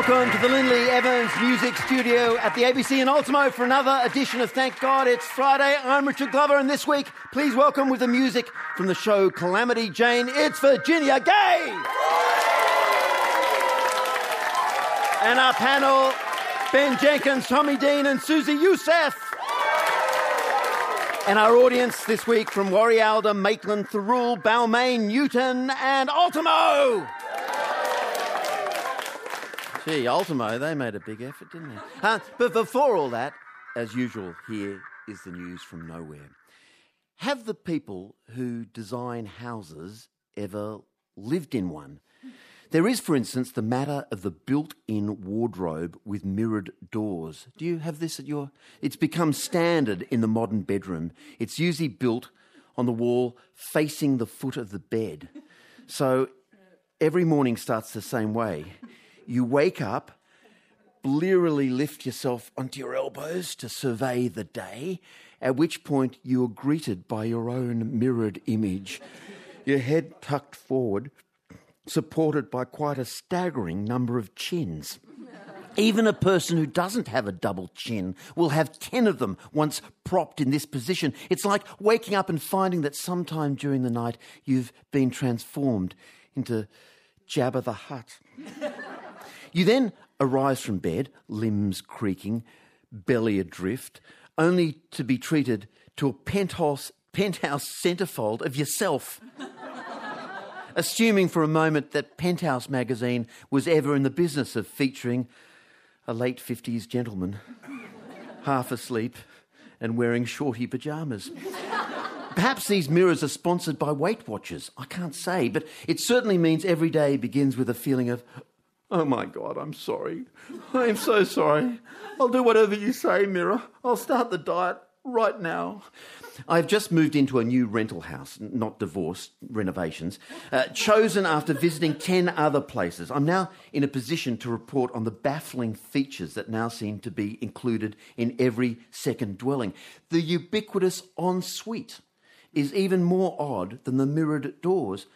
Welcome to the Lindley Evans Music Studio at the ABC in Ultimo for another edition of Thank God It's Friday. I'm Richard Glover, and this week, please welcome with the music from the show Calamity Jane, it's Virginia Gay! And our panel, Ben Jenkins, Tommy Dean, and Susie Youssef. And our audience this week from Warrialda, Maitland, Thirroul, Balmain, Newtown, and Ultimo! Gee, Ultimo, they made a big effort, didn't they? Uh, but before all that, as usual, here is the news from nowhere. Have the people who design houses ever lived in one? There is, for instance, the matter of the built in wardrobe with mirrored doors. Do you have this at your. It's become standard in the modern bedroom. It's usually built on the wall facing the foot of the bed. So every morning starts the same way. You wake up, blearily lift yourself onto your elbows to survey the day, at which point you are greeted by your own mirrored image, your head tucked forward, supported by quite a staggering number of chins. Even a person who doesn't have a double chin will have 10 of them once propped in this position. It's like waking up and finding that sometime during the night you've been transformed into Jabba the Hutt. You then arise from bed, limbs creaking, belly adrift, only to be treated to a penthouse, penthouse centerfold of yourself. Assuming for a moment that Penthouse magazine was ever in the business of featuring a late 50s gentleman, half asleep and wearing shorty pyjamas. Perhaps these mirrors are sponsored by Weight Watchers. I can't say, but it certainly means every day begins with a feeling of, oh my God, I'm sorry. I'm so sorry. I'll do whatever you say, Mira. I'll start the diet right now. I've just moved into a new rental house, not divorced, renovations, uh, chosen after visiting 10 other places. I'm now in a position to report on the baffling features that now seem to be included in every second dwelling. The ubiquitous ensuite is even more odd than the mirrored doors.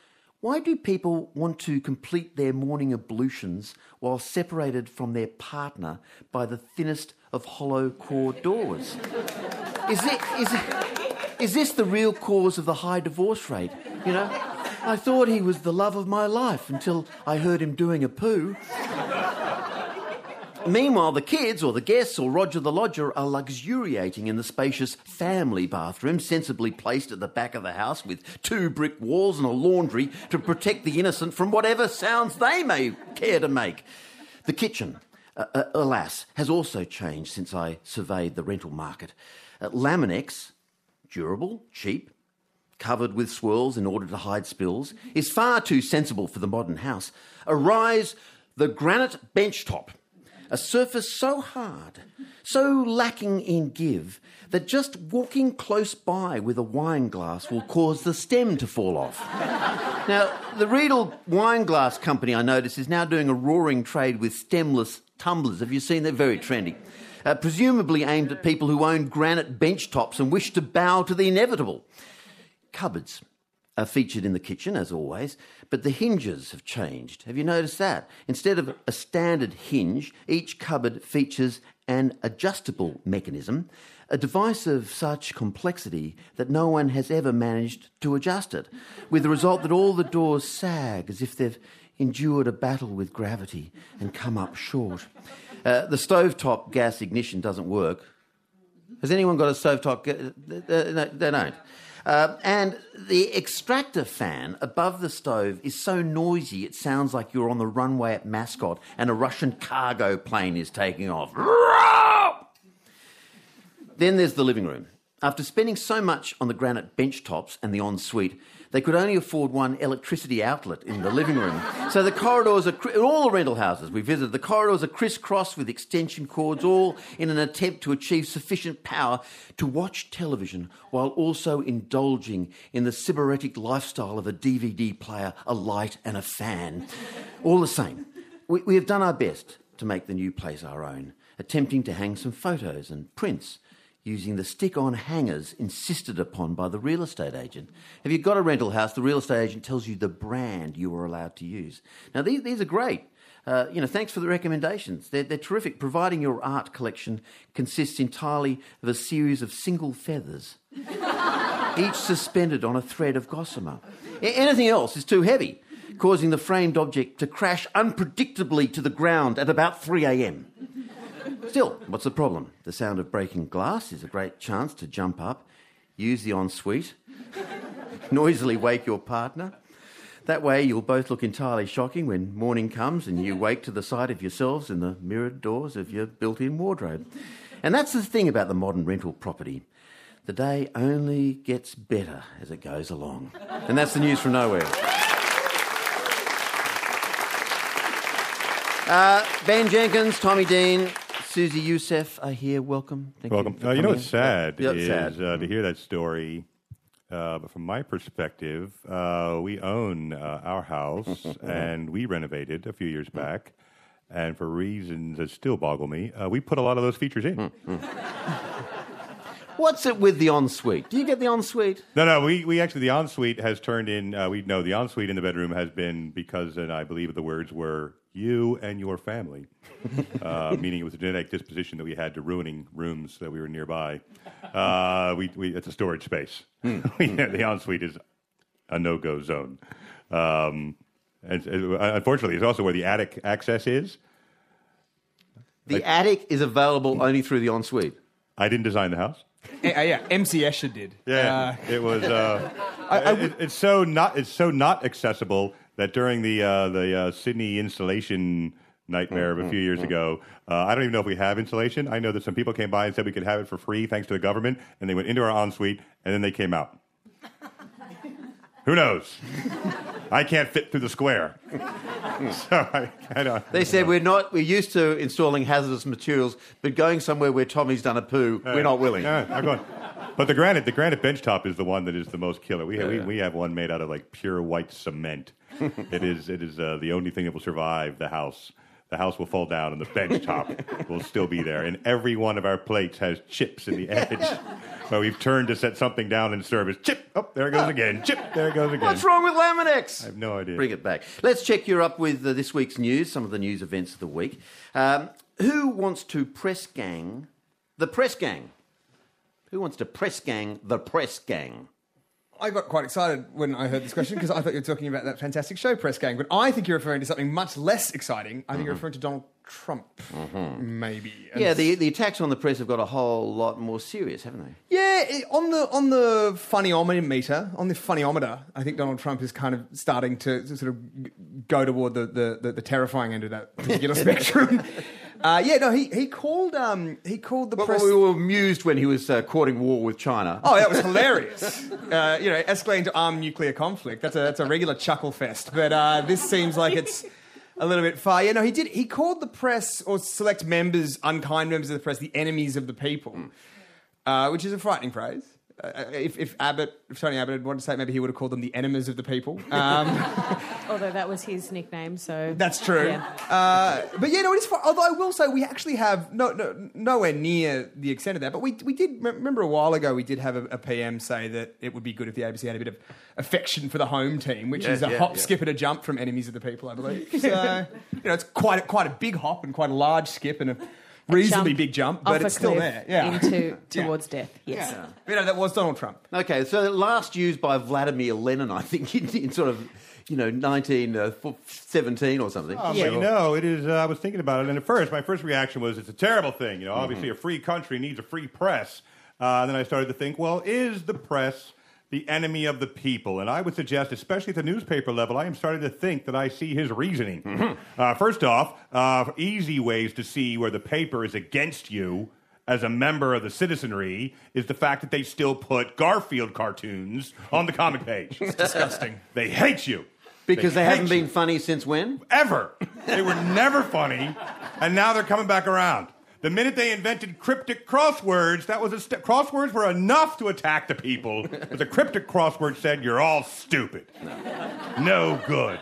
Why do people want to complete their morning ablutions while separated from their partner by the thinnest of hollow core doors? Is it, is it, is this the real cause of the high divorce rate? You know, I thought he was the love of my life until I heard him doing a poo. Meanwhile, the kids or the guests or Roger the Lodger are luxuriating in the spacious family bathroom, sensibly placed at the back of the house with two brick walls and a laundry to protect the innocent from whatever sounds they may care to make. The kitchen, uh, uh, alas, has also changed since I surveyed the rental market. Uh, Laminex, durable, cheap, covered with swirls in order to hide spills, is far too sensible for the modern house. Arise the granite benchtop, a surface so hard, so lacking in give, that just walking close by with a wine glass will cause the stem to fall off. now, the Riedel Wine Glass Company, I notice, is now doing a roaring trade with stemless tumblers. Have you seen? They're very trendy. Uh, presumably aimed at people who own granite bench tops and wish to bow to the inevitable. Cupboards are featured in the kitchen, as always, but the hinges have changed. Have you noticed that? Instead of a standard hinge, each cupboard features an adjustable mechanism, a device of such complexity that no one has ever managed to adjust it, with the result that all the doors sag as if they've endured a battle with gravity and come up short. Uh, the stovetop gas ignition doesn't work. Has anyone got a stovetop? Ga- uh, they don't. Uh, and the extractor fan above the stove is so noisy it sounds like you're on the runway at Mascot and a Russian cargo plane is taking off. Then there's the living room. After spending so much on the granite bench tops and the ensuite, they could only afford one electricity outlet in the living room. So the corridors are, all the rental houses we visited, the corridors are crisscrossed with extension cords, all in an attempt to achieve sufficient power to watch television while also indulging in the sybaritic lifestyle of a DVD player, a light, and a fan. All the same, we, we have done our best to make the new place our own, attempting to hang some photos and prints using the stick on hangers insisted upon by the real estate agent. If you've got a rental house, the real estate agent tells you the brand you are allowed to use. Now, these, these are great. Uh, you know, thanks for the recommendations. They're, they're terrific, providing your art collection consists entirely of a series of single feathers, each suspended on a thread of gossamer. Anything else is too heavy, causing the framed object to crash unpredictably to the ground at about 3 a.m. Still, what's the problem? The sound of breaking glass is a great chance to jump up, use the ensuite, noisily wake your partner. That way, you'll both look entirely shocking when morning comes and you wake to the sight of yourselves in the mirrored doors of your built in wardrobe. And that's the thing about the modern rental property. The day only gets better as it goes along. And that's the news from nowhere. Uh, ben Jenkins, Tommy Dean, Susie Youssef are here. Welcome. Thank Welcome. for Uh, you know what's sad Yeah, is sad. Uh, to hear that story. Uh, but from my perspective, uh, we own uh, our house and we renovated a few years back. And for reasons that still boggle me, uh, we put a lot of those features in. What's it with the ensuite? Do you get the ensuite? No, no, we, we actually, the ensuite has turned in, uh, we know the ensuite in the bedroom has been because, and I believe the words were you and your family, uh, meaning it was a genetic disposition that we had to ruining rooms that we were nearby. Uh, we, we, it's a storage space. Yeah, the ensuite is a no go zone. Um, and, uh, unfortunately, it's also where the attic access is. The attic is available only through the ensuite. I didn't design the house. Uh, yeah, MC Escher did. Yeah, Uh, it was. Uh, it- it's so not. It's so not accessible that during the uh, the uh, Sydney installation nightmare of a few years ago, uh, I don't even know if we have insulation. I know that some people came by and said we could have it for free thanks to the government, and they went into our ensuite and then they came out. Who knows? I can't fit through the square. so I, I don't. They said we're not. We're used to installing hazardous materials, but going somewhere where Tommy's done a poo, we're not willing. Yeah, I'm going. But the granite, the granite bench top is the one that is the most killer. We have, we, we have one made out of like pure white cement. It is it is uh, the only thing that will survive the house. The house will fall down, and the bench top will still be there. And every one of our plates has chips in the edge. Where we've turned to set something down in service. Chip, oh, there it goes again. Chip, there it goes again. What's wrong with Laminex? I have no idea. Bring it back. Let's check you up with uh, this week's news, some of the news events of the week. Um, who wants to press gang the press gang? Who wants to press gang the press gang? I got quite excited when I heard this question because I thought you were talking about that fantastic show, Press Gang. But I think you're referring to something much less exciting. I think you're mm-hmm. referring to Donald Trump, mm-hmm. maybe. And Yeah, the, the attacks on the press have got a whole lot more serious, haven't they? Yeah, it- on the on the funnyometer meter, on the funnyometer, I think Donald Trump is kind of starting to, to sort of g- go toward the, the, the, the terrifying end of that particular spectrum. Uh, yeah, no, he he called um he called the But press. we were amused when he was uh, courting war with China. Oh, that was hilarious. Uh, you know, escalating to armed nuclear conflict. That's a, that's a regular chuckle fest. But uh, this seems like it's a little bit far. Yeah, no, he did. He called the press or select members, unkind members of the press, the enemies of the people, uh, which is a frightening phrase. Uh, if, if Abbott, if Tony Abbott had wanted to say it, maybe he would have called them the enemies of the people. Um, Although that was his nickname, so That's true. Yeah. Uh, but yeah, no, it is fun. Although I will say we actually have no, no, nowhere near the extent of that. But we, we did remember a while ago we did have a, a PM say that it would be good if the ABC had a bit of affection for the home team, which Yeah, is a yeah, hop, yeah. skip, and a jump from enemies of the people, I believe. So you know, it's quite a, quite a big hop and quite a large skip and a reasonably Jump big jump, but it's still there. Yeah, into Yeah. towards death. Yes. Yeah. You know, that was Donald Trump. Okay, so last used by Vladimir Lenin, I think, in, in sort of, you know, 1917 or something. Oh, Yeah. but you know, it is. Uh, I was thinking about it, and at first, my first reaction was, "It's a terrible thing." You know, obviously, a free country needs a free press. Uh, and then I started to think, well, is the press the enemy of the people? And I would suggest, especially at the newspaper level, I am starting to think that I see his reasoning. Uh, first off, uh, easy ways to see where the paper is against you. as a member of the citizenry is the fact that they still put Garfield cartoons on the comic page. It's disgusting. they hate you. Because they, hate haven't you. been funny since when? ever. They were never funny, and now they're coming back around. The minute they invented cryptic crosswords, that was a st- crosswords were enough to attack the people. But the cryptic crossword said, "You're all stupid, no good."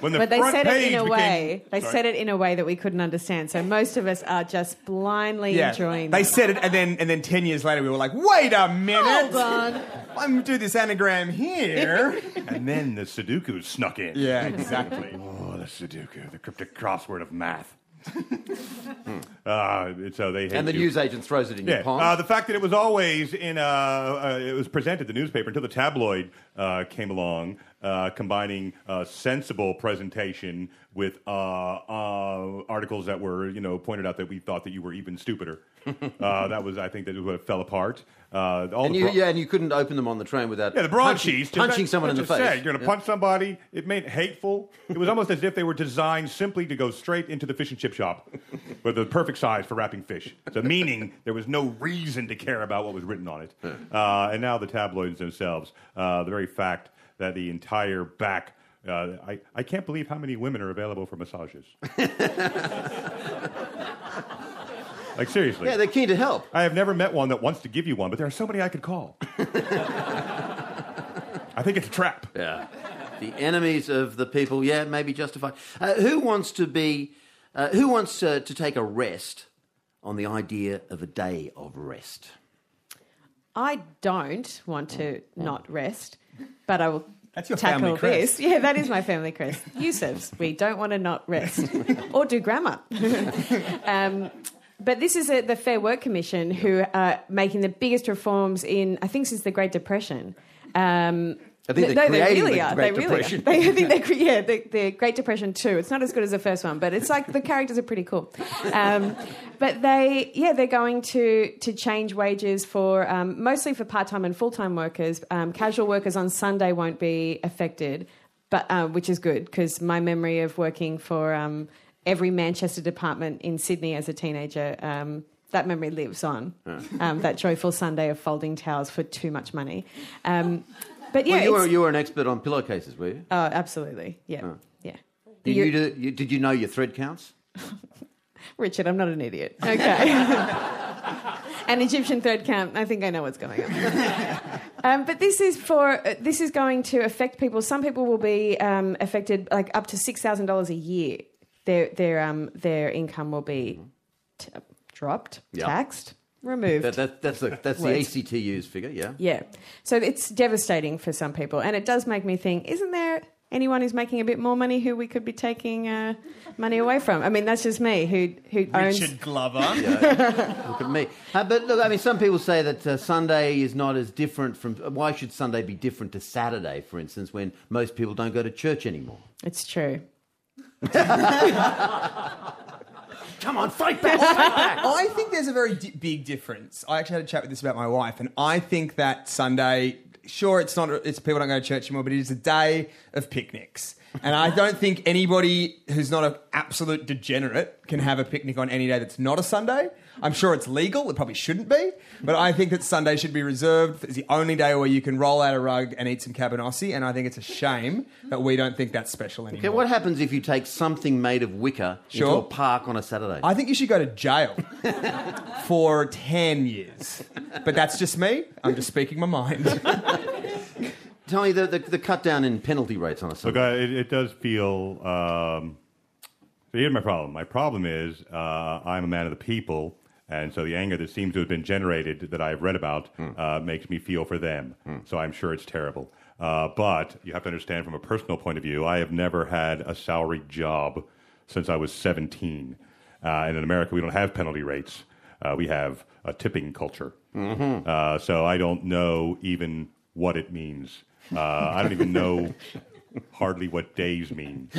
When the But they said it in a became- way. They Sorry. said it in a way that we couldn't understand. So most of us are just blindly Yeah. enjoying. They that. said it, and then and then ten years later, we were like, "Wait a minute! Hold on. I'm gonna do this anagram here." and then the Sudoku snuck in. yeah, exactly. Oh, the Sudoku, the cryptic crossword of math. Uh, so they And the you. newsagent throws it in Yeah, your pond. uh, the fact that it was always in, uh, uh, it was presented the newspaper until the tabloid uh, came along, uh, combining uh, sensible presentation with uh, uh, articles that were, you know, pointed out that we thought that you were even stupider. uh, that was, I think, that was what fell apart. Uh, all and the you, pro- yeah, and you couldn't open them on the train without yeah, the broadsheets. punching that- someone in the face. said, You're going to Yeah. punch somebody. It made hateful. It was almost as if they were designed simply to go straight into the fish and chip shop, with the perfect size for wrapping fish. So, meaning there was no reason to care about what was written on it. Uh, and now the tabloids themselves, uh, the very fact that the entire back. Uh, I, I can't believe how many women are available for massages. like, seriously. Yeah, they're keen to help. I have never met one that wants to give you one, but there are so many I could call. I think it's a trap. Yeah. The enemies of the people, yeah, maybe justified. Uh, who wants to be, uh, who wants uh, to take a rest on the idea of a day of rest? I don't want to not rest, but I will That's your tackle family crest. this. Yeah, that is my family crest. Youssef's. We don't want to not rest or do grammar. um, but this is a, the Fair Work Commission who are making the biggest reforms in, I think, since the Great Depression. Um, I think they're no, they really are. Great they really Depression. are. They, I think they're cre- yeah, the, the Great Depression too. It's not as good as the first one, but it's like the characters are pretty cool. Um, but they, yeah, they're going to to change wages for um, mostly for part time and full time workers. Um, casual workers on Sunday won't be affected, but uh, which is good because my memory of working for um, every Manchester department in Sydney as a teenager. Um, that memory lives on. Um, that joyful Sunday of folding towels for too much money. Um, but yeah, well, you were, you were an expert on pillowcases, were you? Oh, absolutely. Yeah. Yeah. Did You- do, you, did you know your thread counts? Richard, I'm not an idiot. Okay. an Egyptian thread count. I think I know what's going on. um, but this is for uh, this is going to affect people. Some people will be um, affected, like up to six thousand dollars a year. Their their um their income will be t- dropped, Yeah. taxed, removed. That, that, that's the, that's the Words. ACTU's figure, yeah. Yeah. So it's devastating for some people. And it does make me think isn't there anyone who's making a bit more money who we could be taking uh, money away from? I mean, that's just me who, who owns. Richard Glover. yeah, Look at me. Uh, but look, I mean, some people say that uh, Sunday is not as different from. Why should Sunday be different to Saturday, for instance, when most people don't go to church anymore? It's true. Come on, fight back! I think there's a very di- big difference. I actually had a chat with this about my wife, and I think that Sunday, sure, it's not, it's people don't go to church anymore, but it is a day of picnics. And I don't think anybody who's not an absolute degenerate can have a picnic on any day that's not a Sunday. I'm sure it's legal. It probably shouldn't be. But I think that Sunday should be reserved. It's the only day where you can roll out a rug and eat some cabanossi. And I think it's a shame that we don't think that's special anymore. Okay, what happens if you take something made of wicker into a park on a Saturday? I think you should go to jail for 10 years. But that's just me. I'm just speaking my mind. Tell me the, the, the cut down in penalty rates on a Look, Sunday. uh, it, it does feel. Um, so here's my problem. My problem is uh, I'm a man of the people, and so the anger that seems to have been generated that I've read about uh, makes me feel for them. So I'm sure it's terrible. Uh, but you have to understand from a personal point of view, I have never had a salaried job since I was 17. Uh, and in America, we don't have penalty rates. Uh, we have a tipping culture. Uh, so I don't know even what it means. Uh, I don't even know hardly what days mean.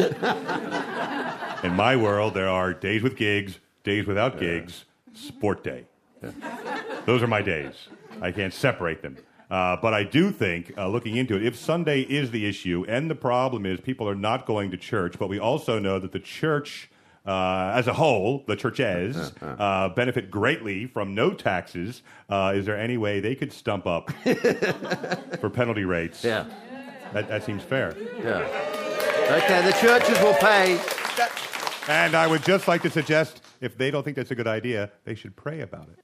In my world, there are days with gigs, days without gigs, sport day. Those are my days. I can't separate them. Uh, but I do think, uh, looking into it, if Sunday is the issue and the problem is people are not going to church, but we also know that the church uh, as a whole, the churches, uh, benefit greatly from no taxes. Uh, is there any way they could stump up for penalty rates? Yeah. That, that seems fair. Yeah. Okay, the churches will pay. And I would just like to suggest if they don't think that's a good idea, they should pray about it.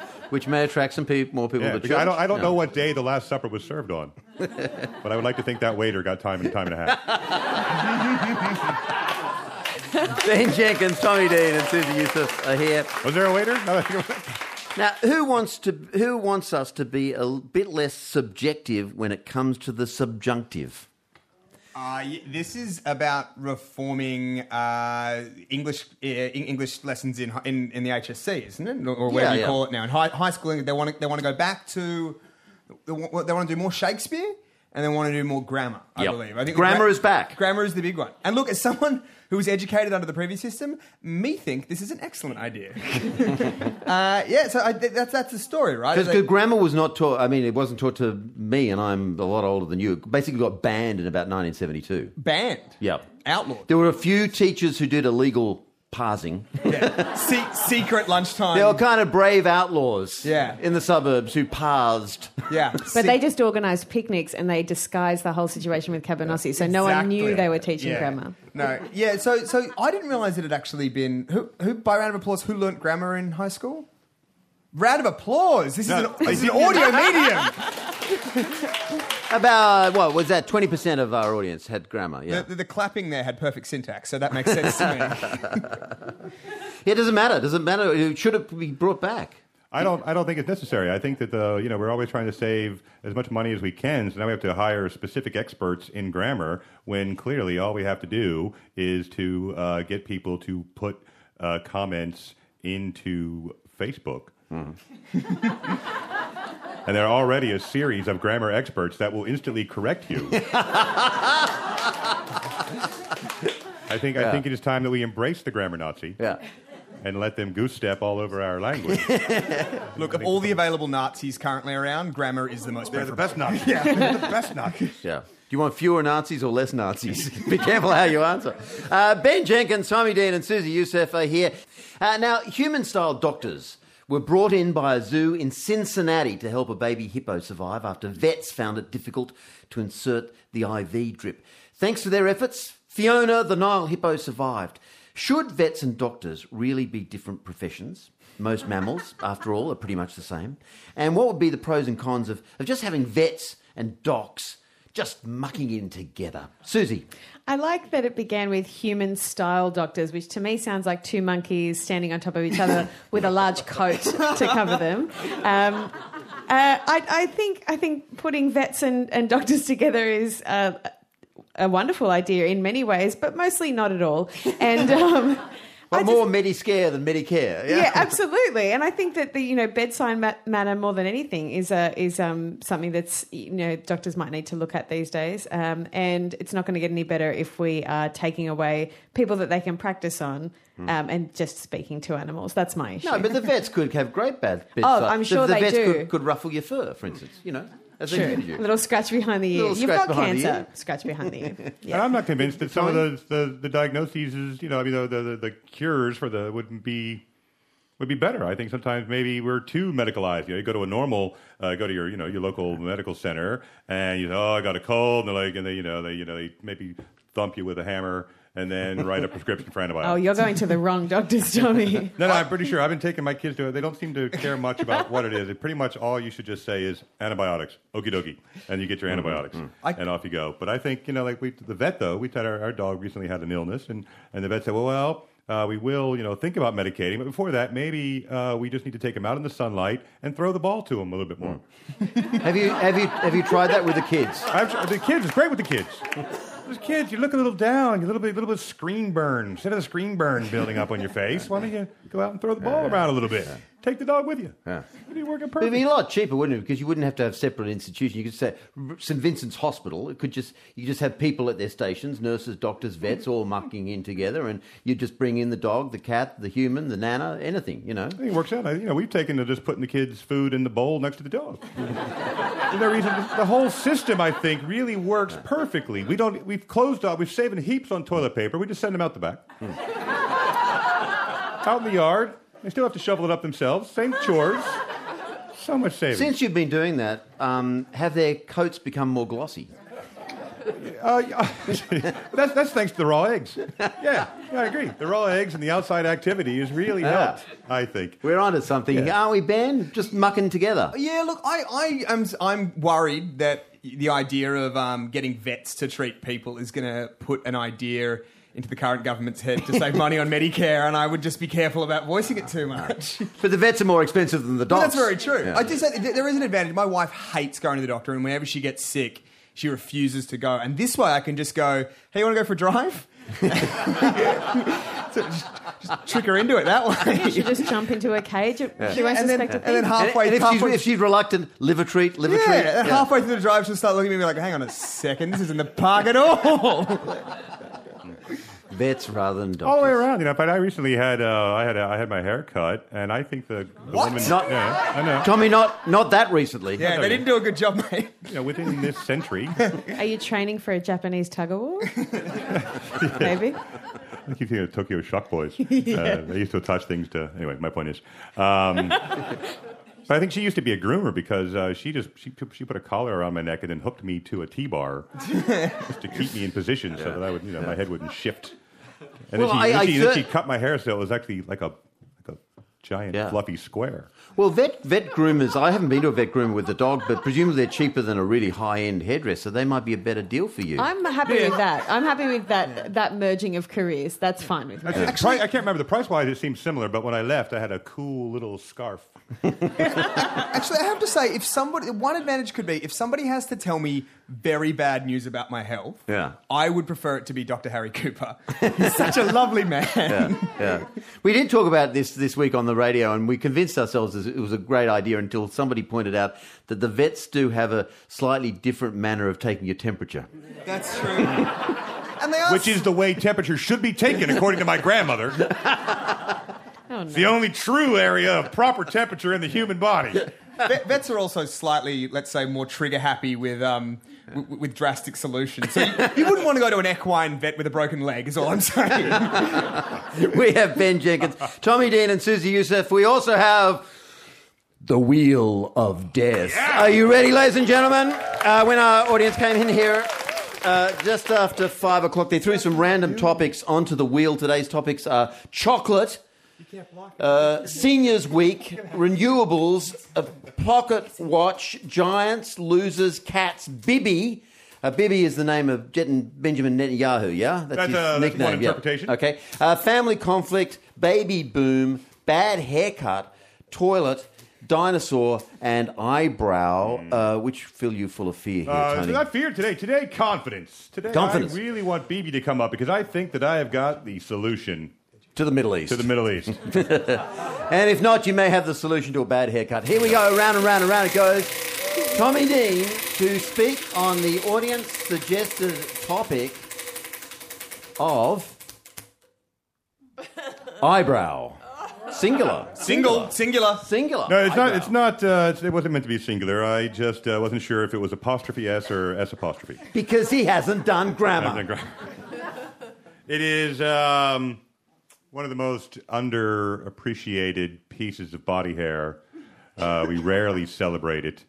Which may attract some people, more people Yeah, to church. I don't, I don't Yeah. know what day the Last Supper was served on. but I would like to think that waiter got time and time and a half. Ben Jenkins, Tommy Dean, and Susie Youssef are here. Was there a waiter? No, I think it was- Now, who wants to? Who wants us to be a bit less subjective when it comes to the subjunctive? Uh, this is about reforming uh, English uh, English lessons in, in in the HSC, isn't it, or, whatever Yeah, you yeah. call it now? In high, high school, they want to they want to go back to they want, they want to do more Shakespeare and they want to do more grammar. I Yep. believe. I think Grammar gra- is back. Grammar is the big one. And look, as someone who was educated under the previous system, me think this is an excellent idea. uh, yeah, so I, that's that's the story, right? Because They- grammar was not taught. I mean, it wasn't taught to me, and I'm a lot older than you. Basically, got banned in about 1972. banned. Yep. Outlawed. There were a few teachers who did illegal parsing. Yeah. Se- secret lunchtime. They were kind of brave outlaws Yeah. in the suburbs who parsed. yeah. But they just organised picnics and they disguised the whole situation with cabanossi, so no one knew they were teaching Yeah. grammar. No, yeah. So, so I didn't realize it had actually been who, who by round of applause, who learnt grammar in high school? Round of applause. This No, is an, this is an audio medium. About what was that? Twenty percent of our audience had grammar. Yeah, The, the, the clapping there had perfect syntax, so that makes sense to me. yeah. It doesn't matter. Doesn't matter. It should it be brought back? I don't. I don't think it's necessary. I think that the you know we're always trying to save as much money as we can. So now we have to hire specific experts in grammar when clearly all we have to do is to uh, get people to put uh, comments into Facebook. and there are already a series of grammar experts that will instantly correct you. I think I think it is time that we embrace the grammar Nazi Yeah. and let them goose step all over our language. Look, of all the available Nazis currently around, grammar is the most They're the best Nazis. Yeah, the best Nazis. Yeah. Do you want fewer Nazis or less Nazis? Be careful how you answer. Uh, ben Jenkins, Tommy Dean, and Susie Youssef are here. Uh, now, human style doctors were brought in by a zoo in Cincinnati to help a baby hippo survive after vets found it difficult to insert the IV drip. Thanks to their efforts, Fiona the Nile hippo survived. Should vets and doctors really be different professions? Most mammals, after all, are pretty much the same. And what would be the pros and cons of, of just having vets and docs just mucking in together? Susie. I like that it began with human style doctors, which to me sounds like two monkeys standing on top of each other with a large coat to cover them. Um, uh, I, I think I think putting vets and, and doctors together is uh, a wonderful idea in many ways, but mostly not at all. And um, I But just- more Medicare than Medicare. yeah, absolutely. And I think that the you know bedside ma- manner more than anything is a is um something that's you know doctors might need to look at these days. Um, and it's not going to get any better if we are taking away people that they can practice on um, and just speaking to animals. That's my issue. No, but the vets could have great bad bedside. Oh, I'm The- sure the, they vets do. Could, could ruffle your fur, for instance. You know, as they True. do to. A little scratch behind the ear. You've got behind the cancer. ear. Scratch behind the ear. And Yeah. I'm not convinced that some of the, the, the diagnoses is, you know, I mean, the, the, the cures for the wouldn't be would be better. I think sometimes maybe we're too medicalized. You know, you go to a normal, uh, go to your, you know, your local medical center, and you say, "Oh, I got a cold," and they're like, and they, you know, they, you know, they maybe thump you with a hammer and then write a prescription for antibiotics. Oh, you're going to the wrong doctors, Tommy. No, no, I'm pretty sure. I've been taking my kids to it. They don't seem to care much about what it is. It pretty much all you should just say is antibiotics, okie dokie, and you get your antibiotics, I- and off you go. But I think you know, like we, the vet though, we had our, our dog recently had an illness, and and the vet said, well, well. Uh, we will, you know, think about medicating, but before that, maybe uh, we just need to take him out in the sunlight and throw the ball to him a little bit more. have you have you have you tried that with the kids? I've, the kids, it's great with the kids. Those kids, you look a little down, you little bit, a little bit of screen burn. Instead of the screen burn building up on your face, why don't you go out and throw the ball around a little bit? Take the dog with you. Yeah. It'd be working But it'd be a lot cheaper, wouldn't it? Because you wouldn't have to have separate institutions. You could say St Vincent's Hospital. It could just you just have people at their stations, nurses, doctors, vets, all mucking in together, and you just bring in the dog, the cat, the human, the nana, anything. You know. I think it works out. I- You know, we've taken to just putting the kids' food in the bowl next to the dog. No reason. The whole system, I think, really works perfectly. We don't. We've closed off. We've saving heaps on toilet paper. We just send them out the back, hmm. out in the yard. They still have to shovel it up themselves. Same chores. So much savings. Since you've been doing that, um, have their coats become more glossy? Uh, that's, that's thanks to the raw eggs. Yeah, yeah, I agree. The raw eggs and the outside activity has really Yeah. helped, I think. We're onto something, Yeah. aren't we, Ben? Just mucking together. Yeah, look, I, I am I'm worried that the idea of um, getting vets to treat people is going to put an idea into the current government's head to save money on Medicare, and I would just be careful about voicing it too much. But the vets are more expensive than the But dogs. that's very true. Yeah. I do say th- there is an advantage. My wife hates going to the doctor, and whenever she gets sick, she refuses to go. And this way, I can just go, "Hey, you want to go for a drive?" so just, just trick her into it that way. You should just jump into a cage. She won't And then- suspect a and then thing. And, and if, she's, halfway- if she's reluctant, liver treat, liver Yeah, treat. and halfway through the drive, she'll start looking at me like, "Hang on a second, this isn't the park at all." Vets rather than doctors. All the way around, you know. But I recently had uh, I had a, I had my hair cut, and I think the, the What? woman, Not- yeah, I know. Tommy, not not that recently. yeah, they didn't do a good job, mate. You know, within this century, Are you training for a Japanese tug of war? Maybe. I keep thinking of Tokyo Shock Boys. uh, they used to attach things to. Anyway, my point is. Um, but I think she used to be a groomer because uh, she just she, put- she put a collar around my neck and then hooked me to a T-bar just to keep me in position so that I would you know my head wouldn't shift. And Well, then, she, I- then, I she, then she cut my hair so it was actually like a like a giant Yeah. fluffy square. Well, vet vet groomers. I haven't been to a vet groomer with the dog, but presumably they're cheaper than a really high end hairdresser. They might be a better deal for you. I'm happy with that. I'm happy with that that merging of careers. That's fine with me. Actually, I can't remember the price wise. It seemed similar, but when I left, I had a cool little scarf. Actually, I have to say, if somebody, one advantage could be if somebody has to tell me very bad news about my health, Yeah. I would prefer it to be Dr. Harry Cooper. He's such a lovely man. yeah, yeah. We did talk about this this week on the radio, and we convinced ourselves it was a great idea until somebody pointed out that the vets do have a slightly different manner of taking your temperature. That's true. and they are Which is the way temperature should be taken, according to my grandmother. Oh, It's the only true area of proper temperature in the human body. Vet- vets are also slightly, let's say, more trigger happy with um, w- with drastic solutions. So you, you wouldn't want to go to an equine vet with a broken leg, is all I'm saying. We have Ben Jenkins, Tommy Dean, and Susie Youssef. We also have the Wheel of Death. Are you ready, ladies and gentlemen? Uh, when our audience came in here uh, just after five o'clock, they threw some random topics onto the wheel. Today's topics are chocolate. Uh, seniors Week, renewables, a pocket watch, giants, losers, cats, Bibi. Uh, Bibi is the name of Jet- Benjamin Netanyahu, yeah? That's, his uh, that's nickname. one yeah. interpretation. Okay. Uh, family conflict, baby boom, bad haircut, toilet, dinosaur, and eyebrow, uh, which fill you full of fear here, Uh, Tony. so not fear today. Today, confidence. Today, Confidence. I really want Bibi to come up because I think that I have got the solution to the Middle East. to the Middle East. And if not, you may have the solution to a bad haircut. Here we go, round and round and round it goes. Tommy Dean to speak on the audience suggested topic of eyebrow. Singular. Single, singular. Singular. No, it's not. Eyebrow. It's not. Uh, it's, it wasn't meant to be singular. I just uh, wasn't sure if it was apostrophe s or s apostrophe. Because he hasn't done grammar. It is um, one of the most underappreciated pieces of body hair. Uh, we rarely celebrate it,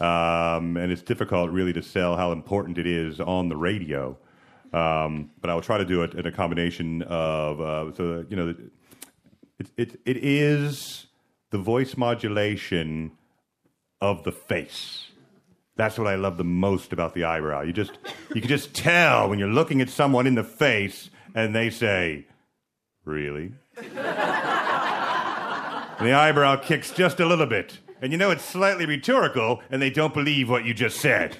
um, and it's difficult really to sell how important it is on the radio. Um, but I will try to do it in a combination of uh, so you know it, it it is the voice modulation of the face. That's what I love the most about the eyebrow. You just you can just tell when you're looking at someone in the face and they say, "Really?" the eyebrow kicks just a little bit. And you know it's slightly rhetorical and they don't believe what you just said.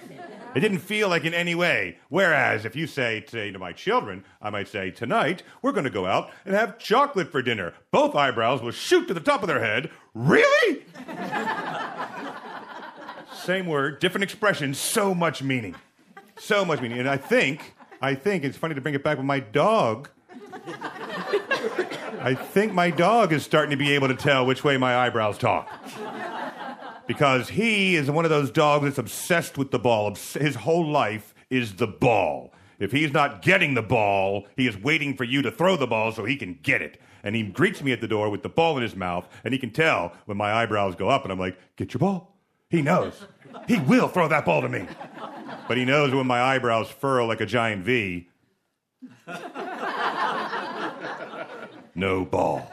It didn't feel like in any way. Whereas if you say, say to my children, I might say, tonight we're going to go out and have chocolate for dinner. Both eyebrows will shoot to the top of their head. Really? Same word, different expression, so much meaning. So much meaning. And I think, I think it's funny to bring it back, but my dog. I think my dog is starting to be able to tell which way my eyebrows talk because he is one of those dogs that's obsessed with the ball. His whole life is the ball. If he's not getting the ball, he is waiting for you to throw the ball so he can get it. And he greets me at the door with the ball in his mouth, and he can tell when my eyebrows go up, and I'm like, Get your ball. He knows. He will throw that ball to me. But he knows when my eyebrows furrow like a giant V. No ball.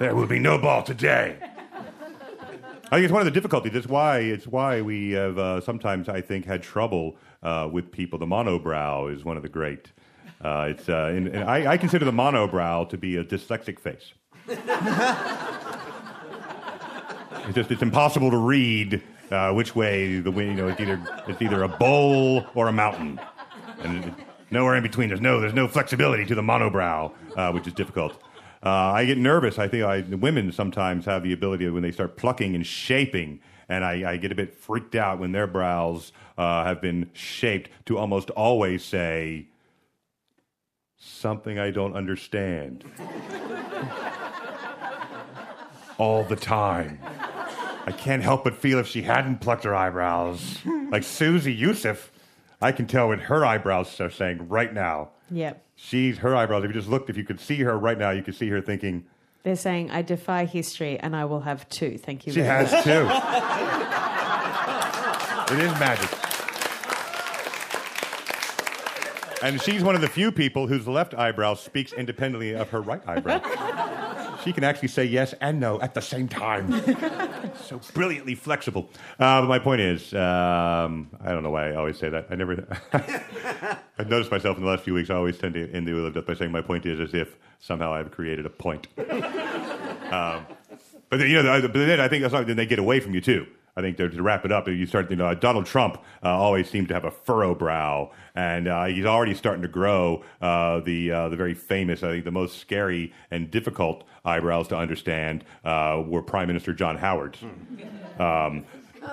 There will be no ball today. I think it's one of the difficulties. It's why it's why we have uh, sometimes I think had trouble uh, with people. The monobrow is one of the great. Uh, it's uh, and, and I, I consider the monobrow to be a dyslexic face. it's just it's impossible to read uh, which way the wind. You know, it's either it's either a bowl or a mountain, and it- nowhere in between. There's no there's no flexibility to the monobrow, uh, which is difficult. Uh, I get nervous. I think I, women sometimes have the ability when they start plucking and shaping, and I, I get a bit freaked out when their brows uh, have been shaped to almost always say something I don't understand all the time. I can't help but feel if she hadn't plucked her eyebrows, like Susie Youssef, I can tell what her eyebrows are saying right now. Yep. She's her eyebrows. If you just looked, if you could see her right now, you could see her thinking, They're saying, I defy history and I will have two. Thank you she has two. it is magic. And she's one of the few people whose left eyebrow speaks independently of her right eyebrow. She can actually say yes and no at the same time. so brilliantly flexible. Uh, but my point is, um, I don't know why I always say that. I never. I've noticed myself in the last few weeks. I always tend to end the live up by saying my point is as if somehow I've created a point. um, but then, you know, but then I think that's not, then they get away from you too. I think to, to wrap it up, you start. You know, Donald Trump uh, always seemed to have a furrow brow, and uh, he's already starting to grow uh, the uh, the very famous. I think the most scary and difficult eyebrows to understand uh, were Prime Minister John Howard's. Um,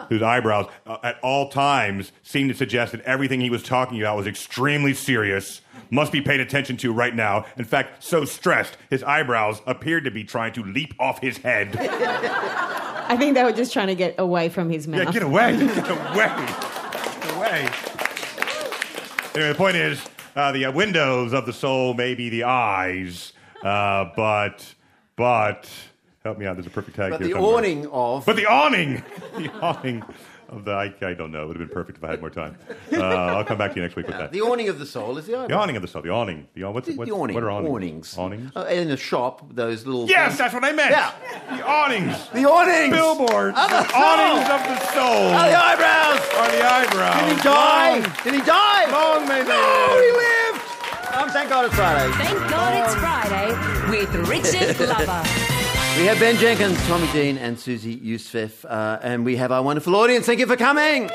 whose eyebrows uh, at all times seemed to suggest that everything he was talking about was extremely serious, must be paid attention to right now. In fact, so stressed, his eyebrows appeared to be trying to leap off his head. I think they were just trying to get away from his mouth. Yeah, get away, get away, get away. Anyway, the point is, uh, the uh, windows of the soul may be the eyes, uh, but, but, help me out. There's a perfect tag But here. the somewhere. awning of. But the awning, the awning of the, I, I don't know. It would have been perfect if I had more time. Uh, I'll come back to you next week with that. the awning of the soul is the The awning of the soul. The awning. The, aw- what's, The, what's, the awning. What are awnings? awnings. Awnings? Uh, in a shop, those little. yes, things. that's what I meant. Yeah. The awnings. The awnings! Billboards. Of the The awnings of the soul. Oh, the eyebrows! Are the eyebrows. Did he die? Long, Did he die? long may they No, live. he lived! Um, thank God it's Friday. Thank God it's Friday with Richard Glover. We have Ben Jenkins, Tommy Dean, and Susie Youssef, uh, and we have our wonderful audience. Thank you for coming.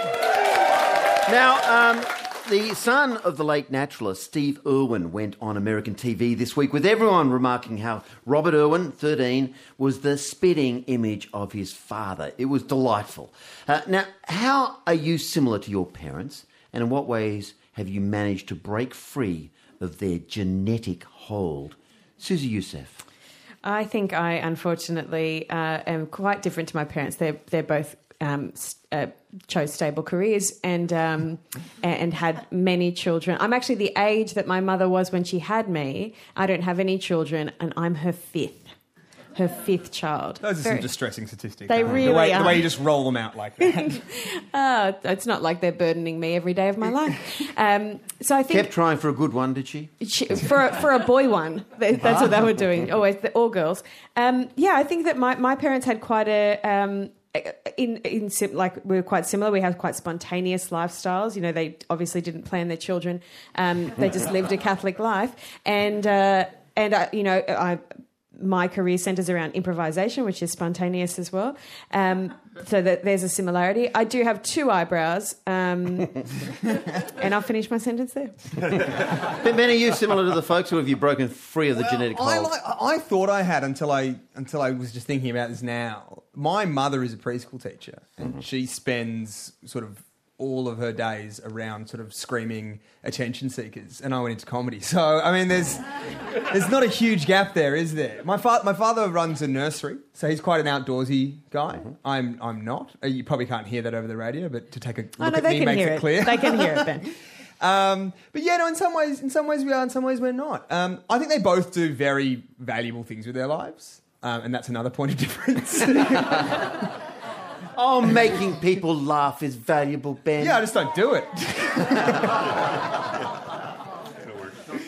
Now, um, the son of the late naturalist Steve Irwin went on American TV this week with everyone remarking how Robert Irwin, 13, was the spitting image of his father. It was delightful. Uh, now, how are you similar to your parents, and in what ways have you managed to break free of their genetic hold? Susie Youssef. I think I unfortunately uh, am quite different to my parents. They're they're both um, uh, chose stable careers and um, and had many children. I'm actually the age that my mother was when she had me. I don't have any children, and I'm her fifth, her fifth child. Those are Very- some distressing statistics. They really the way, are. The way you just roll them out like that. Uh, it's not like they're burdening me every day of my life. Um, so I think Kept trying for a good one, did she? She- for a, for a boy one. That's what they were doing. Always the, all girls. Um, yeah, I think that my, my parents had quite a um, in in sim- like we were quite similar. We had quite spontaneous lifestyles. You know, they obviously didn't plan their children. Um, they just lived a Catholic life, and uh, and I, you know I my career centers around improvisation, which is spontaneous as well. Um, so that there's a similarity. I do have two eyebrows, um, and I'll finish my sentence there. Ben, Ben, are you similar to the folks, or have you broken free of the genetic I, like, I thought I had until I until I was just thinking about this now. My mother is a preschool teacher, and she spends sort of all of her days around sort of screaming attention seekers, and I went into comedy. So I mean, there's there's not a huge gap there, is there? My father my father runs a nursery, so he's quite an outdoorsy guy. I'm I'm not. Uh, You probably can't hear that over the radio, but to take a look Oh no, at me makes it it. clear. They can hear it, Ben. Um, but yeah, no. In some ways, in some ways we are. In some ways we're not. Um, I think they both do very valuable things with their lives, um, and that's another point of difference. Oh, making people laugh is valuable, Ben. yeah, I just don't do it.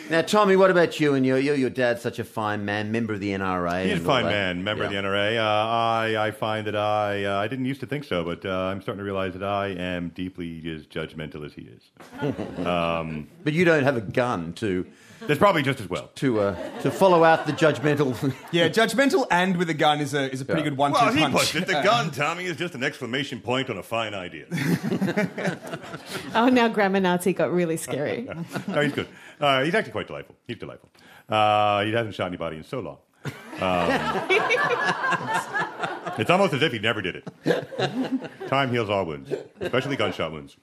Now, Tommy, what about you and your, your, your dad's such a fine man, member of the NRA. He's a and all fine that. man, member of the Yeah. NRA. Uh, I, I find that I, uh, I didn't used to think so, but uh, I'm starting to realize that I am deeply as judgmental as he is. But you don't have a gun to That's probably just as well. to uh, to follow out the judgmental. Yeah, judgmental and with a gun is a is a pretty Yeah. good one-two Well, he punch. puts it. The gun, Tommy, is just an exclamation point on a fine idea. Oh, now Grammar Nazi got really scary. no, he's good. Uh, he's actually quite delightful. He's delightful. Uh, he hasn't shot anybody in so long. Um, it's almost as if he never did it. Time heals all wounds, especially gunshot wounds.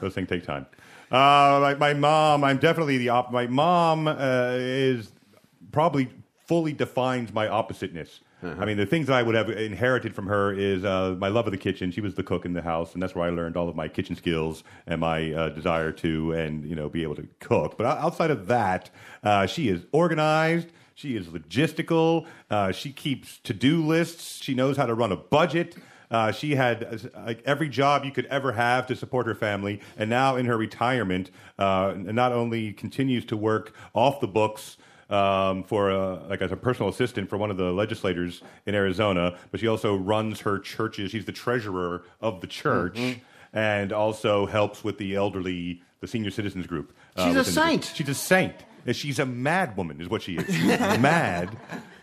Those things take time. Uh, my, my mom, I'm definitely the op. My mom uh, is probably fully defines my oppositeness. I mean, the things that I would have inherited from her is uh, my love of the kitchen. She was the cook in the house, and that's where I learned all of my kitchen skills and my uh, desire to and you know be able to cook. But outside of that, uh, she is organized. She is logistical. Uh, she keeps to-do lists. She knows how to run a budget. Uh, she had uh, like every job you could ever have to support her family, and now in her retirement, uh, not only continues to work off the books um, for uh, like as a personal assistant for one of the legislators in Arizona, but she also runs her churches. She's the treasurer of the church, Mm-hmm. and also helps with the elderly, the senior citizens group. uh, She's a saint. She's a saint. And She's a mad woman, is what she is. She's mad.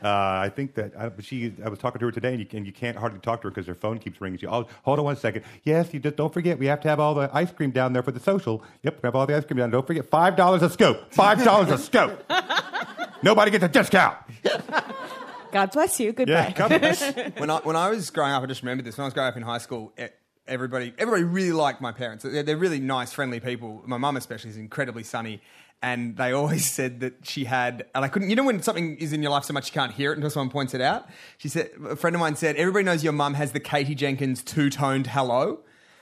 Uh, I think that I, she. I was talking to her today, and you, and you can't hardly talk to her because her phone keeps ringing. She, oh, hold on one second. Yes, you just don't forget. We have to have all the ice cream down there for the social. Yep, we have all the ice cream down. Don't forget, five dollars a scoop. Five dollars a scoop. Nobody gets a discount. God bless you. Goodbye. Yeah, come on. when I when I was growing up, I just remembered this. When I was growing up in high school, e- everybody everybody really liked my parents. They're, they're really nice, friendly people. My mum especially is incredibly sunny, and they always said that she had. And I couldn't. You know when something is in your life so much you can't hear it until someone points it out. She said a friend of mine said everybody knows your mum has the Katie Jenkins two toned hello.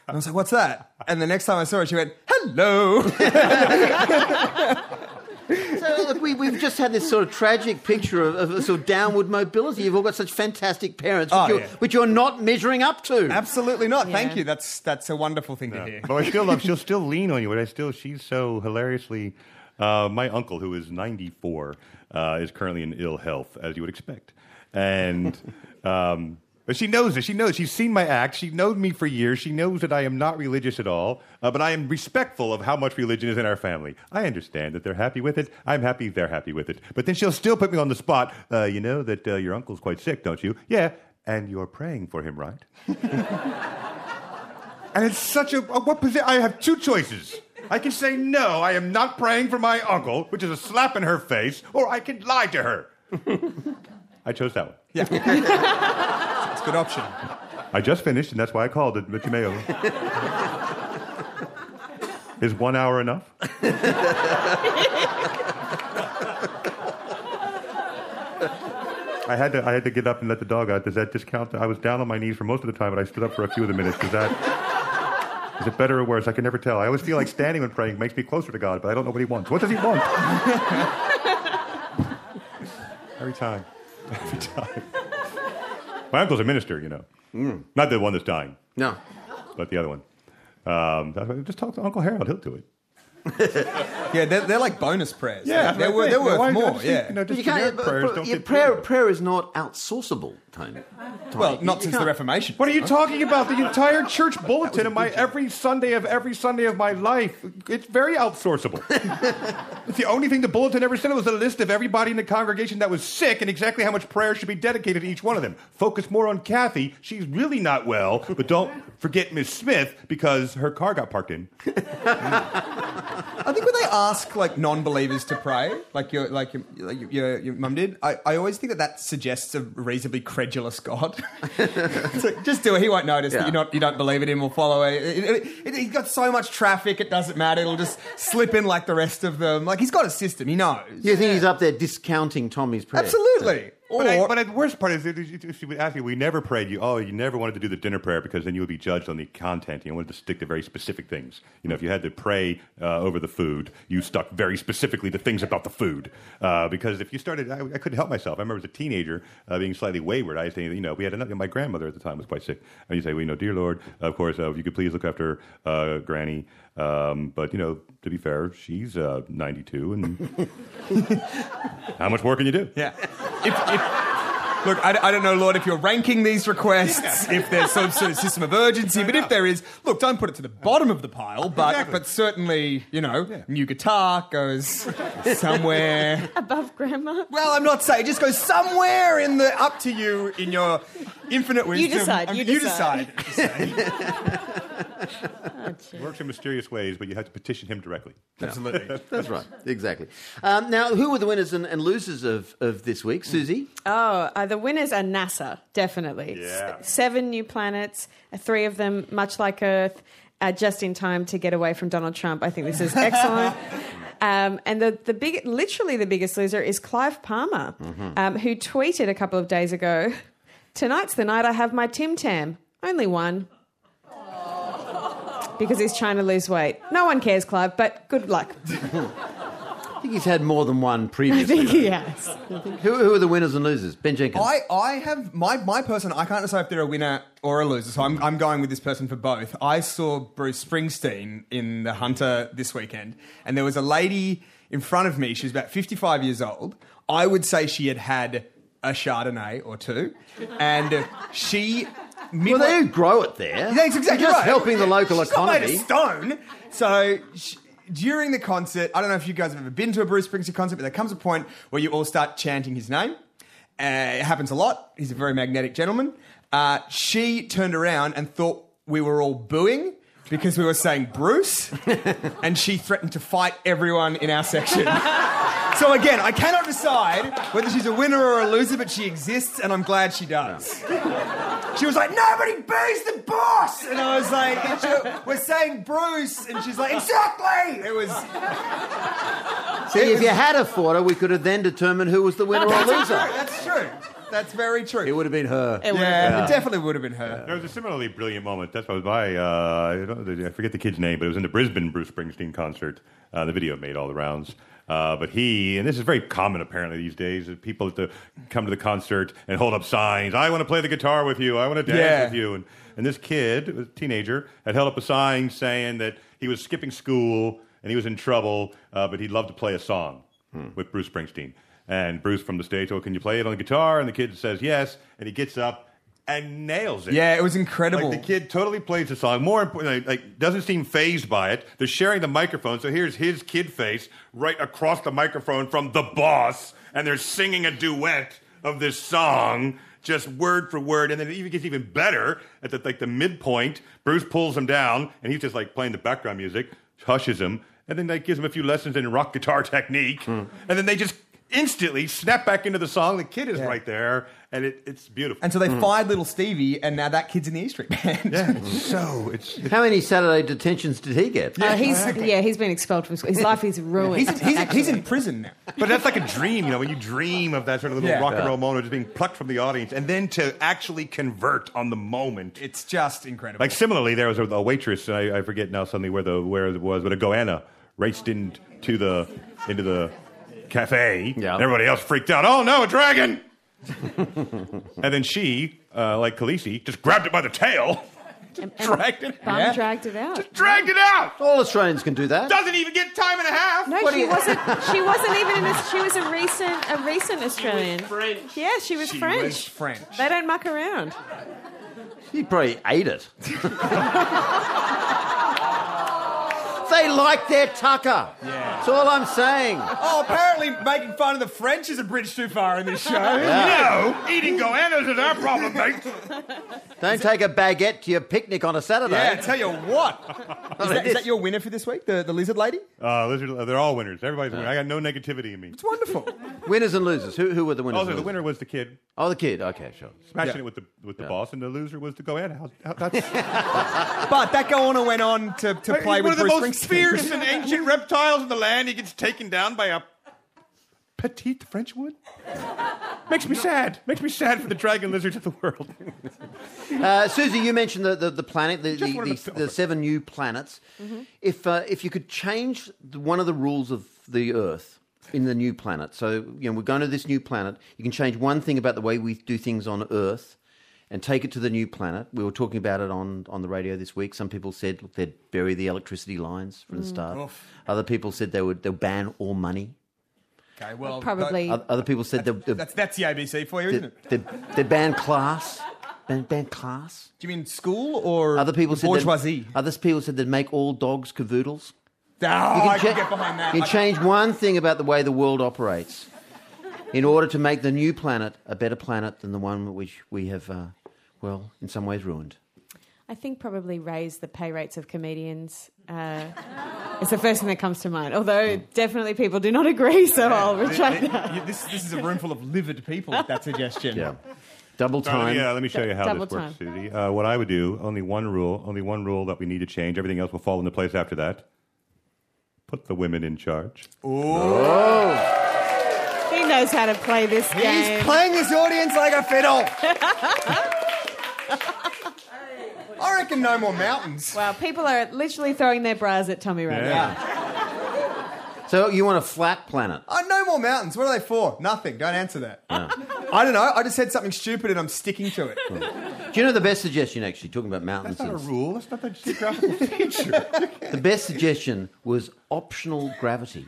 And I was like, "What's that?" And the next time I saw her, she went, "Hello." so look, we, we've just had this sort of tragic picture of, of sort of downward mobility. You've all got such fantastic parents, which, Oh, you're, yeah. which you're not measuring up to. Absolutely not. Thank Yeah. you. That's that's a wonderful thing to hear. But I still love. She'll still lean on you. But I still. She's so hilariously. Uh, my uncle, who is 94, uh, is currently in ill health, as you would expect, and. Um, she knows it. She knows. She's seen my act. She knows me for years. She knows that I am not religious at all. Uh, but I am respectful of how much religion is in our family. I understand that they're happy with it. I'm happy they're happy with it. But then she'll still put me on the spot. Uh, you know that uh, your uncle's quite sick, don't you? Yeah. And you're praying for him, right? And it's such a, a what position? I have two choices. I can say no, I am not praying for my uncle, which is a slap in her face, or I can lie to her. I chose that one. Yeah. It's a good option. I just finished, and that's why I called it Mitch Mayo. is one hour enough? I had to. I had to get up and let the dog out. Does that discount? I was down on my knees for most of the time, but I stood up for a few of the minutes. Does that? Is it better or worse? I can never tell. I always feel like standing when praying makes me closer to God, but I don't know what He wants. What does He want? Every time. Every time. My uncle's a minister, you know. Not the one that's dying, No. but the other one. Um, just talk to Uncle Harold. He'll do it. Yeah, they're, they're like bonus prayers. Yeah, they're, I wor- think. they're worth more. just, Yeah. you know, just you can't. generic but- prayers but don't your prayer, prayer is not outsourceable, Tony. Well, not You since the Reformation. What are you talking about? The entire church bulletin of my every Sunday of every Sunday of my life. It's very outsourceable. it's the only thing the bulletin ever said was a list of everybody in the congregation that was sick and exactly how much prayer should be dedicated to each one of them. Focus more on Kathy. She's really not well, but don't forget Miss Smith because her car got parked in. I think when they ask like non-believers to pray, like your like your like your, your, your mum did, I, I always think that that suggests a reasonably credulous God. It's like, just do it; he won't notice Yeah. that you're not you don't believe in him or follow it. It, it, it. He's got so much traffic; it doesn't matter. It'll just slip in like the rest of them. Like he's got a system; he knows. You think he's up there discounting Tommy's prayer? Absolutely. Or But, I, but the worst part is, if you would ask me, we never prayed you. Oh, you never wanted to do the dinner prayer because then you would be judged on the content. You wanted to stick to very specific things. You know, if you had to pray uh, over the food, you stuck very specifically to things about the food. Uh, because if you started, I, I couldn't help myself. I remember as a teenager uh, being slightly wayward. I say, you know, we had another. My grandmother at the time was quite sick, and you say, well, you know, dear Lord, of course, uh, if you could please look after uh, Granny. Um, but you know, to be fair, she's uh, 92, and how much more can you do? Yeah. If, if, look, I, I don't know, Lord, if you're ranking these requests, if there's some sort of system of urgency, but if there is, look, don't put it to the bottom of the pile, but, Exactly. but certainly, you know, new guitar goes somewhere. Above grandma. Well, I'm not saying, it just goes somewhere in the, up to you in your infinite wisdom. You decide, you decide. you decide. Decide. Works in mysterious ways, but you have to petition him directly. Absolutely. That's right, exactly. Um, now, who were the winners and, and losers of, of this week? Susie? Oh, uh, the winners are NASA, definitely. Yeah. S- seven new planets, uh, three of them much like Earth, uh, just in time to get away from Donald Trump. I think this is excellent. Um, and the, the big, literally the biggest loser is Clive Palmer, um, who tweeted a couple of days ago, "Tonight's the night I have my Tim Tam. Only one." Because he's trying to lose weight. No one cares, Clive, but good luck. I think he's had more than one previously. I think he has. who, who are the winners and losers? Ben Jenkins. I, I have my, my person. I can't decide if they're a winner or a loser, so I'm, I'm going with this person for both. I saw Bruce Springsteen in The Hunter this weekend, and there was a lady in front of me. She was about 55 years old. I would say she had had a Chardonnay or two, and she. Well, they do grow it there. That's exactly You're just right. helping the local She's not made economy. of stone. So sh- during the concert, I don't know if you guys have ever been to a Bruce Springsteen concert, but there comes a point where you all start chanting his name. Uh, it happens a lot. He's a very magnetic gentleman. Uh, she turned around and thought we were all booing because we were saying Bruce, and she threatened to fight everyone in our section. So again, I cannot decide whether she's a winner or a loser, but she exists, and I'm glad she does. She was like, nobody boos the boss! And I was like, we're saying Bruce. And she's like, exactly! It was. See, if you had a fought her, we could have then determined who was the winner or That's loser. true. That's true. That's very true. It would have been her. It yeah, been. it definitely would have been her. There was a similarly brilliant moment. That's what was by, uh, I, I forget the kid's name, but it was in the Brisbane Bruce Springsteen concert. Uh, the video made all the rounds. Uh, but he, and this is very common apparently these days, that people at the, come to the concert and hold up signs. I want to play the guitar with you. I want to dance Yeah. with you. And, and this kid, a teenager, had held up a sign saying that he was skipping school and he was in trouble, uh, but he'd love to play a song with Bruce Springsteen. And Bruce from the stage, oh, can you play it on the guitar? And the kid says yes, and he gets up and nails it. Yeah, it was incredible. Like the kid totally plays the song. More importantly, like doesn't seem phased by it. They're sharing the microphone, so here's his kid face right across the microphone from the boss, and they're singing a duet of this song, just word for word. And then it even gets even better at the like the midpoint. Bruce pulls him down, and he's just like playing the background music, hushes him, and then like gives him a few lessons in rock guitar technique, hmm. and then they just instantly snap back into the song. The kid is Yeah. right there, and it, it's beautiful. and so they fired little Stevie, and now that kid's in the E Street Band. yeah, so it's How many Saturday detentions did he get? Uh, he's yeah, he's been expelled from school. His life is ruined. He's, in, he's, in, he's in prison now. But that's like a dream, you know, when you dream of that sort of little Yeah. rock and roll moment, just being plucked from the audience, and then to actually convert on the moment. It's just incredible. Like similarly, there was a, a waitress, and I, I forget now suddenly where the where it was, but a goanna raced into the into the cafe. Yeah. And everybody else freaked out. Oh no, a dragon! and then she, uh, like Khaleesi, just grabbed it by the tail And- and Dragged it Bum Yeah. dragged it out. Dragged it out. All Australians can do that. Doesn't even get time and a half. No, she wasn't. She wasn't even. In a, she was a recent, a recent Australian. French. Yeah, she was She French. was French. They don't muck around. He probably ate it. They like their tucker. Yeah. That's all I'm saying. Oh, apparently making fun of the French is a bridge too far in this show. No, eating goannas is our problem, mate. Don't take a baguette to your picnic on a Saturday. Yeah, I tell you what. Is that, is that your winner for this week, the, the lizard lady? Uh, lizard, they're all winners. Everybody's a winner. I got no negativity in me. It's wonderful. Winners and losers. Who, who were the winners? Also, the winner was the kid Oh, the kid. Okay, sure. smashing Yeah. it with the with the boss, and the loser was the goanna. How, how, that's but that Goanna went on to, to play with of the Bruce most Springsteen. Fierce and ancient reptiles in the land. He gets taken down by a petite French woman. Makes me sad. Makes me sad for the dragon lizards of the world. Uh, Susie, you mentioned the, the, the planet, the, the, the, the seven new planets. If, uh, if you could change the, one of the rules of the Earth in the new planet, so you know we're going to this new planet, you can change one thing about the way we do things on Earth and take it to the new planet. We were talking about it on, on the radio this week. Some people said look, they'd bury the electricity lines from the start. Other people said they would they'll ban all money. Okay, well, Probably. Oth- Other people said they'll, they'll, That's, that's the ABC for you, isn't it? they'd, they'd ban class. Ban, ban class. Do you mean school or Other people said they'd- bourgeoisie? Other people said they'd make all dogs cavoodles. Oh, I cha- can get behind that. You I- can change one thing about the way the world operates in order to make the new planet a better planet than the one which we have, uh, well, in some ways ruined. I think probably raise the pay rates of comedians. Uh, it's the first thing that comes to mind. Although definitely people do not agree, so I'll retract that. This, this is a room full of livid people with that suggestion. Yeah. Double So, let me- time. yeah, let me show you how Double this works, time. Susie. Uh, what I would do, only one rule, only one rule that we need to change. Everything else will fall into place after that. Put the women in charge. Oh. He knows how to play this He's game. He's playing this audience like a fiddle. I reckon no more mountains. Wow, people are literally throwing their bras at Tommy right now. So you want a flat planet? Oh, no more mountains. What are they for? Nothing. Don't answer that. I don't know. I just said something stupid and I'm sticking to it. Do you know the best suggestion, actually, talking about mountains? That's not a and- rule. That's not a geographical feature. the best suggestion was optional gravity.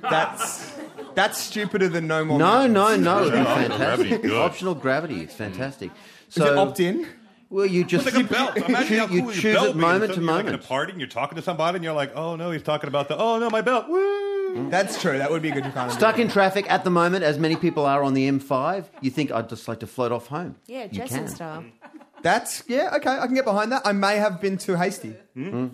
That's that's stupider than no more. No, mountains. no, no. It'd be Optional fantastic. gravity, good. Optional gravity. It's fantastic. Is So, it opt in? Well, you just It's like a belt. Imagine how cool you your choose belt it moment to Suddenly you're like moment. a party and you're talking to somebody and you're like, oh no, he's talking about the, oh no, my belt. Woo! Mm. That's true. That would be a good kind of Stuck in traffic at the moment, as many people are on the M5. You think I'd just like to float off home? Yeah, You Jason can. style. That's yeah. Okay, I can get behind that. I may have been too hasty. Hmm?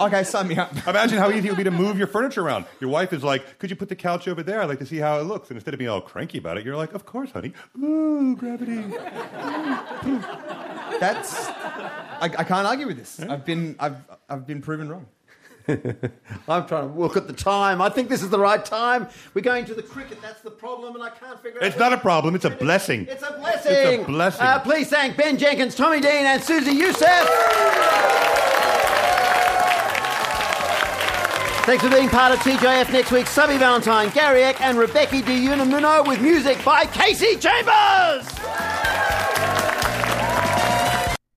Okay, sign me up. Imagine how easy it would be to move your furniture around. Your wife is like, could you put the couch over there? I'd like to see how it looks. And instead of being all cranky about it, you're like, of course, honey. Ooh, gravity. That's. I, I can't argue with this. I've been I've I've been proven wrong. I'm trying to look at the time. I think this is the right time. We're going to the cricket. That's the problem, and I can't figure it out. It's not a problem. It's a blessing. It's a blessing. It's a blessing. Uh, please thank Ben Jenkins, Tommy Dean, and Susie Youssef. Thanks for being part of TJF next week. Subby Valentine, Gary Eck, and Rebecca De Unamuno with music by Kasey Chambers.